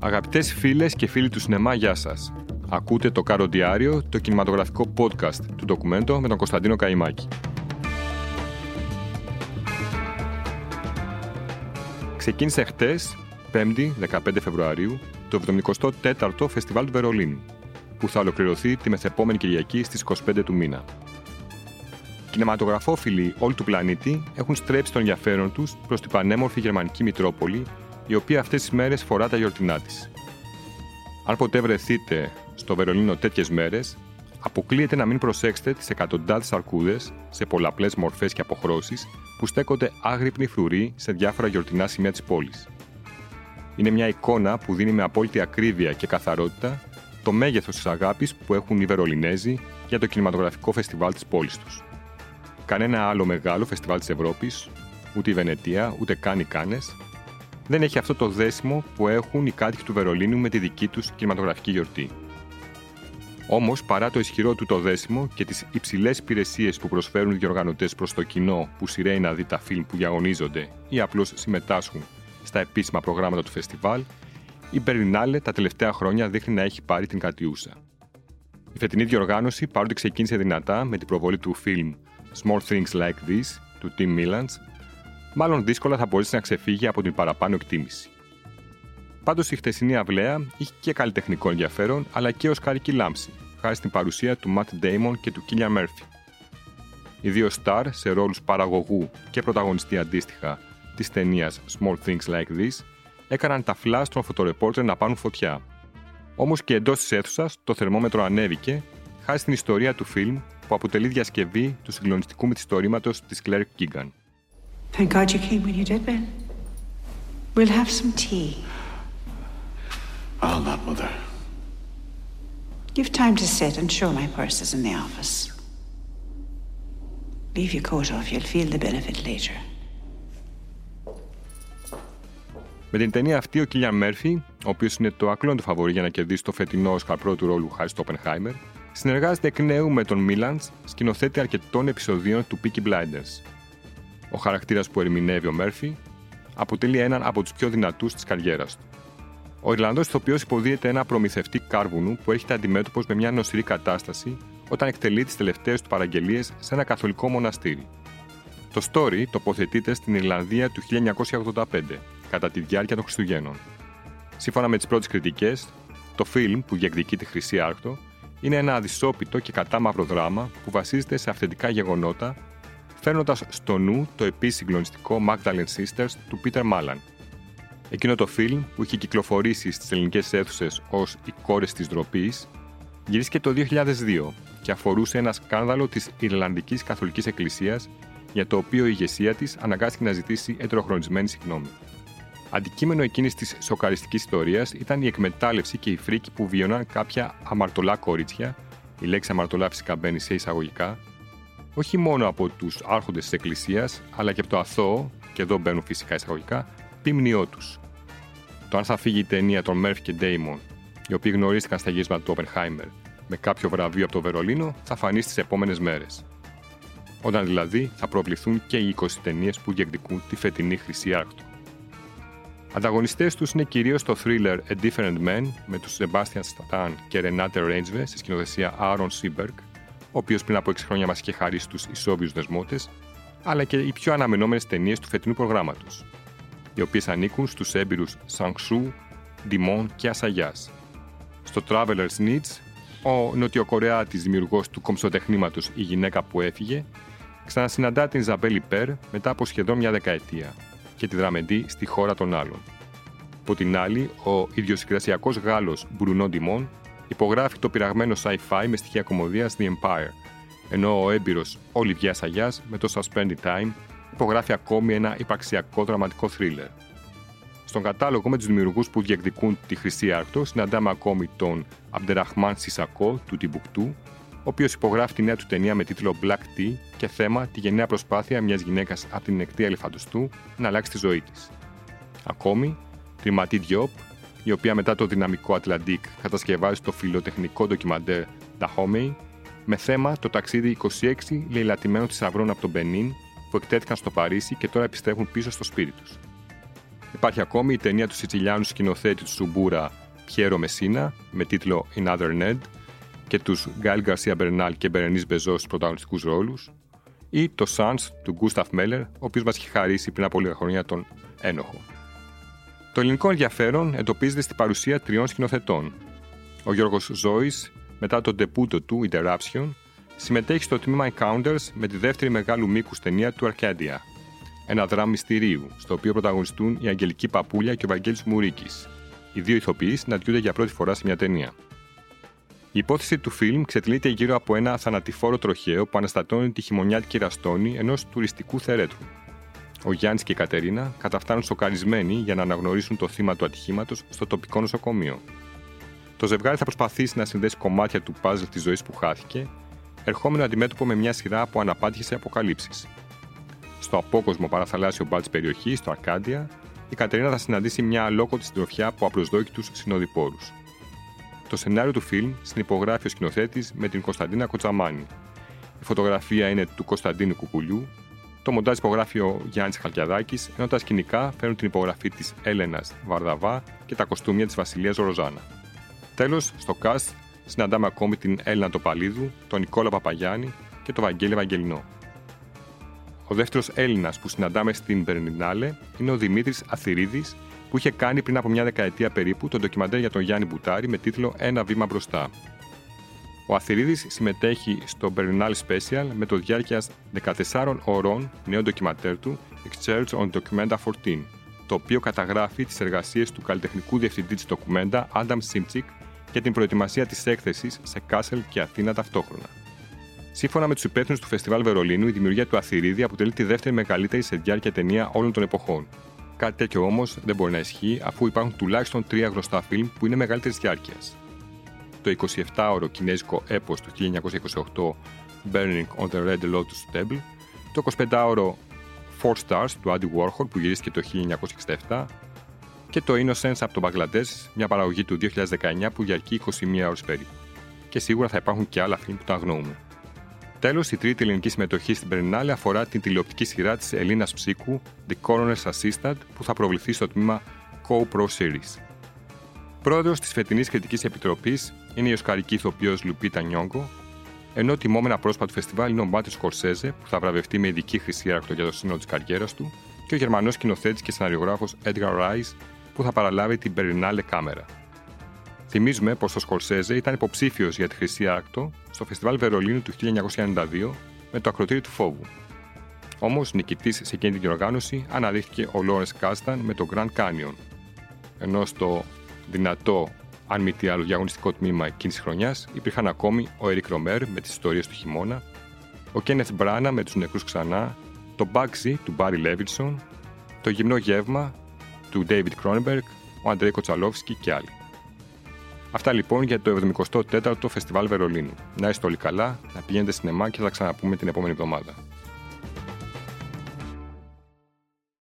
Αγαπητές φίλες και φίλοι του σινεμά, γεια σας. Ακούτε το Κάρο Διάριο, το κινηματογραφικό podcast του ντοκουμέντο με τον Κωνσταντίνο Καϊμάκη. Ξεκίνησε χτες, 5η 15 Φεβρουαρίου, το 74ο Φεστιβάλ του Βερολίνου, που θα ολοκληρωθεί τη μεθεπόμενη Κυριακή στις 25 του μήνα. Κινηματογραφόφιλοι όλου του πλανήτη έχουν στρέψει τον ενδιαφέρον τους προς την πανέμορφη γερμανική Μητρόπολη η οποία αυτές τις μέρες φορά τα γιορτινά της. Αν ποτέ βρεθείτε στο Βερολίνο τέτοιες μέρες, αποκλείεται να μην προσέξετε τις εκατοντάδες αρκούδες σε πολλαπλές μορφές και αποχρώσεις που στέκονται άγρυπνοι φρουροί σε διάφορα γιορτινά σημεία της πόλης. Είναι μια εικόνα που δίνει με απόλυτη ακρίβεια και καθαρότητα το μέγεθος της αγάπης που έχουν οι Βερολινέζοι για το κινηματογραφικό φεστιβάλ της πόλης τους. Κανένα άλλο μεγάλο φεστιβάλ της Ευρώπης, ούτε η Βενετία, ούτε καν οι Κάνες, δεν έχει αυτό το δέσιμο που έχουν οι κάτοικοι του Βερολίνου με τη δική τους κινηματογραφική γιορτή. Όμως, παρά το ισχυρό του το δέσιμο και τις υψηλές υπηρεσίες που προσφέρουν οι διοργανωτές προς το κοινό που σειραίει να δει τα φιλμ που διαγωνίζονται ή απλώς συμμετάσχουν στα επίσημα προγράμματα του φεστιβάλ, η Berlinale τα τελευταία χρόνια δείχνει να έχει πάρει την κατιούσα. Η φετινή διοργάνωση, παρότι ξεκίνησε δυνατά με την προβολή του φιλμ Small Things Like This του Tim Millans, μάλλον δύσκολα θα μπορέσει να ξεφύγει από την παραπάνω εκτίμηση. Πάντως η χτεσινή αυλαία είχε και καλλιτεχνικό ενδιαφέρον, αλλά και οσκαρική λάμψη, χάρη στην παρουσία του Ματ Ντέιμον και του Κίλια Μέρφυ. Οι δύο στάρ σε ρόλους παραγωγού και πρωταγωνιστή αντίστοιχα της ταινίας Small Things Like This έκαναν τα φλά των φωτορεπόρτερ να πάρουν φωτιά. Όμως και εντός της αίθουσας το θερμόμετρο ανέβηκε χάρη στην ιστορία του φιλμ που αποτελεί διασκευή του συγκλονιστικού μυθιστορήματος της Claire Keegan. Thank God you came when you did, Ben. We'll have some tea. I'll not, Mother. Leave your coat off, you'll feel the benefit later. Με την ταινία αυτή, ο Κίλιαν Μέρφυ, ο οποίος είναι το ακλόντο φαβορή για να κερδίσει το φετινό Όσκαρ πρώτου ρόλου χάρη τοπενχάιμερ, συνεργάζεται εκ νέου με τον Μίλαντς, σκηνοθέτη αρκετών επεισοδίων του Peaky Blinders, ο χαρακτήρας που ερμηνεύει ο Μέρφυ αποτελεί έναν από τους πιο δυνατούς της καριέρας του. Ο Ιρλανδός ηθοποιός υποδίεται ένα προμηθευτή κάρβουνου που έρχεται αντιμέτωπος με μια νοσηρή κατάσταση όταν εκτελεί τις τελευταίες του παραγγελίες σε ένα καθολικό μοναστήρι. Το story τοποθετείται στην Ιρλανδία του 1985, κατά τη διάρκεια των Χριστουγέννων. Σύμφωνα με τις πρώτες κριτικές, το φιλμ που διεκδικεί τη Χρυσή Άρκτο είναι ένα αδυσόπιτο και κατάμαυρο δράμα που βασίζεται σε αυθεντικά γεγονότα φέρνοντα στο νου το επίση συγκλονιστικό Magdalene Sisters του Peter Mallan. Εκείνο το φιλμ που είχε κυκλοφορήσει στις ελληνικές αίθουσες ως Οι κόρες της ντροπής, γυρίστηκε το 2002 και αφορούσε ένα σκάνδαλο της Ιρλανδικής Καθολικής Εκκλησίας για το οποίο η ηγεσία της αναγκάστηκε να ζητήσει ετεροχρονισμένη συγγνώμη. Αντικείμενο εκείνης της σοκαριστικής ιστορίας ήταν η εκμετάλλευση και η φρίκη που βίωναν κάποια αμαρτωλά κορίτσια, η λέξη αμαρτωλά φυσικά μπαίνει σε εισαγωγικά, όχι μόνο από τους άρχοντες της Εκκλησίας, αλλά και από το αθώο, και εδώ μπαίνουν φυσικά εισαγωγικά, πίμνιό τους. Το αν θα φύγει η ταινία των Μέρφ και Ντέιμον, οι οποίοι γνωρίστηκαν στα γύσματα του Όπενχάιμερ με κάποιο βραβείο από το Βερολίνο, θα φανεί στις επόμενες μέρες. Όταν δηλαδή θα προβληθούν και οι 20 ταινίες που διεκδικούν τη φετινή Χρυσή Άρκτο. Ανταγωνιστές τους είναι κυρίως το thriller A Different Man με τους Sebastian Stan και Renate Rangeve στη σκηνοθεσία Aaron Seberg, ο οποίος πριν από 6 χρόνια μας είχε χαρίσει τους ισόβιους δεσμότες, αλλά και οι πιο αναμενόμενες ταινίες του φετινού προγράμματος, οι οποίες ανήκουν στους έμπειρους Σανξού, Ντιμόν και Ασαγιά. Στο Traveler's Needs, ο νοτιοκορεάτη δημιουργός του κομψοτεχνήματος Η γυναίκα που έφυγε, ξανασυναντά την Ζαμπέλη Περ μετά από σχεδόν μια δεκαετία και τη δραμεντή στη χώρα των άλλων. Από την άλλη, ο ιδιοσυγκρασιακός Γάλλος Μπρουνό Ντιμόν υπογράφει το πειραγμένο sci-fi με στοιχεία κομμωδίας The Empire, ενώ ο έμπειρος Ολιβιάς Αγιάς με το Suspended Time υπογράφει ακόμη ένα υπαρξιακό δραματικό thriller. Στον κατάλογο με τους δημιουργούς που διεκδικούν τη Χρυσή Άρκτο συναντάμε ακόμη τον Αμπτεραχμάν Σισακό του Τιμπουκτού, ο οποίος υπογράφει τη νέα του ταινία με τίτλο Black Tea και θέμα τη γενναία προσπάθεια μιας γυναίκας από την νεκτή αλεφαντοστού να αλλάξει τη ζωή της. Ακόμη, τη Ματί Διόπ η οποία μετά το δυναμικό Atlantique κατασκευάζει το φιλοτεχνικό ντοκιμαντέρ Dahomey με θέμα το ταξίδι 26 λεηλατημένων θησαυρών από τον Μπενίν που εκτέθηκαν στο Παρίσι και τώρα επιστρέφουν πίσω στο σπίτι τους. Υπάρχει ακόμη η ταινία του Σιτσιλιάνου σκηνοθέτη του Suburra Πιέρο Μεσίνα με τίτλο Another End και τους Γκαέλ Γκαρσία Μπερνάλ και Μπερενίς Μπεζό στους πρωταγωνιστικούς ρόλους ή το Sons του Γκούσταφ Μέλλερ, ο οποίος μας έχει χαρίσει πριν από λίγα χρόνια τον Ένοχο. Το ελληνικό ενδιαφέρον εντοπίζεται στην παρουσία τριών σκηνοθετών. Ο Γιώργος Ζώης, μετά τον τεπούτο του Interruption, συμμετέχει στο τμήμα Encounters με τη δεύτερη μεγάλου μήκου ταινία του Arcadia, ένα δράμα μυστηρίου, στο οποίο πρωταγωνιστούν η Αγγελική Παπούλια και ο Βαγγέλης Μουρίκης. Οι δύο ηθοποιοί συναντιούνται για πρώτη φορά σε μια ταινία. Η υπόθεση του φιλμ ξετλείται γύρω από ένα θανατηφόρο τροχαίο που αναστατώνει τη χειμωνιάτικη ραστόνη ενός τουριστικού θερέτρου. Ο Γιάννης και η Κατερίνα καταφτάνουν σοκαρισμένοι για να αναγνωρίσουν το θύμα του ατυχήματος στο τοπικό νοσοκομείο. Το ζευγάρι θα προσπαθήσει να συνδέσει κομμάτια του παζλ της ζωής που χάθηκε, ερχόμενο αντιμέτωπο με μια σειρά από αναπάντηχες αποκαλύψεις. Στο απόκοσμο παραθαλάσσιο μπαλ τη περιοχή, στο Αρκάντια, η Κατερίνα θα συναντήσει μια αλόκοτη συντροφιά από απροσδόκητους συνοδοιπόρους. Το σενάριο του φιλμ συνυπογράφει ο σκηνοθέτης με την Κωνσταντίνα Κοτσαμάνη. Η φωτογραφία είναι του Κωνσταντίνου Κουκουλιού. Το μοντάζ υπογράφει ο Γιάννης Χαλκιαδάκης, ενώ τα σκηνικά φέρνουν την υπογραφή της Έλενας Βαρδαβά και τα κοστούμια της Βασιλείας Ροζάνα. Τέλος, στο cast συναντάμε ακόμη την Έλληνα Τοπαλίδου, τον Νικόλα Παπαγιάννη και τον Βαγγέλη Βαγγελινό. Ο δεύτερος Έλληνας που συναντάμε στην Περνινάλε είναι ο Δημήτρης Αθυρίδη, που είχε κάνει πριν από μια δεκαετία περίπου το ντοκιμαντέρ για τον Γιάννη Μπουτάρη με τίτλο Ένα βήμα μπροστά. Ο Αθυρίδη συμμετέχει στο Berlinale Special με το διάρκεια 14 ωρών νέο ντοκιμαντέρ του Exchange on Documenta 14, το οποίο καταγράφει τις εργασίες του καλλιτεχνικού διευθυντή της Documenta Adam Simchik και την προετοιμασία της έκθεσης σε Κάσελ και Αθήνα ταυτόχρονα. Σύμφωνα με τους υπεύθυνους του Φεστιβάλ Βερολίνου, η δημιουργία του Αθυρίδη αποτελεί τη δεύτερη μεγαλύτερη σε διάρκεια ταινία όλων των εποχών, Κάτι τέτοιο όμως δεν μπορεί να ισχύει αφού υπάρχουν τουλάχιστον τρία γνωστά φιλμ που είναι μεγαλύτερης διάρκειας. Το 27ωρο κινέζικο έπος του 1928 Burning on the Red Lotus Table, το 25ωρο Four Stars του Andy Warhol που γυρίστηκε το 1967 και το Innocence από τον Μπαγκλαντές, μια παραγωγή του 2019 που διαρκεί 21 ώρες περίπου. Και σίγουρα θα υπάρχουν και άλλα φιλμ που τα αγνοούμε. Τέλος, η τρίτη ελληνική συμμετοχή στην Περνάλε αφορά την τηλεοπτική σειρά της Ελίνας Ψίκου, The Coroner's Assistant, που θα προβληθεί στο τμήμα Co-Pro Series. Πρόεδρος της φετινής κριτικής επιτροπής είναι η οσκαρική ηθοποιός Λουπίτα Νιόγκο, ενώ τιμόμενα πρόσωπα του φεστιβάλ είναι ο Μάτιο Σκορσέζε, που θα βραβευτεί με ειδική χρυσή άρακτο για το σύνολο της καριέρας του, και ο Γερμανός σκηνοθέτης και σεναριογράφο Edgar Rice, που θα παραλάβει την Περινάλε κάμερα. Θυμίζουμε πως ο Σκορσέζε ήταν υποψήφιος για τη Χρυσή Άκτο στο Φεστιβάλ Βερολίνου του 1992 με το ακροτήρι του φόβου. Όμως, νικητής σε εκείνη την διοργάνωση αναδείχθηκε ο Λόρενς Κάσταν με το Grand Canyon. Ενώ στο δυνατό, αν μη τι άλλο, διαγωνιστικό τμήμα εκείνης της χρονιάς υπήρχαν ακόμη ο Ερικ Ρομέρ με τις ιστορίες του χειμώνα, ο Κένεθ Μπράνα με τους νεκρούς ξανά, το Bugsy του Μπάρι Λέβινσον, το γυμνό γεύμα του David Cronenberg, ο Αντρέι Κοτσαλόφσκι και άλλοι. Αυτά λοιπόν για το 74ο Φεστιβάλ Βερολίνου. Να είστε όλοι καλά, να πηγαίνετε σινεμά και θα ξαναπούμε την επόμενη εβδομάδα.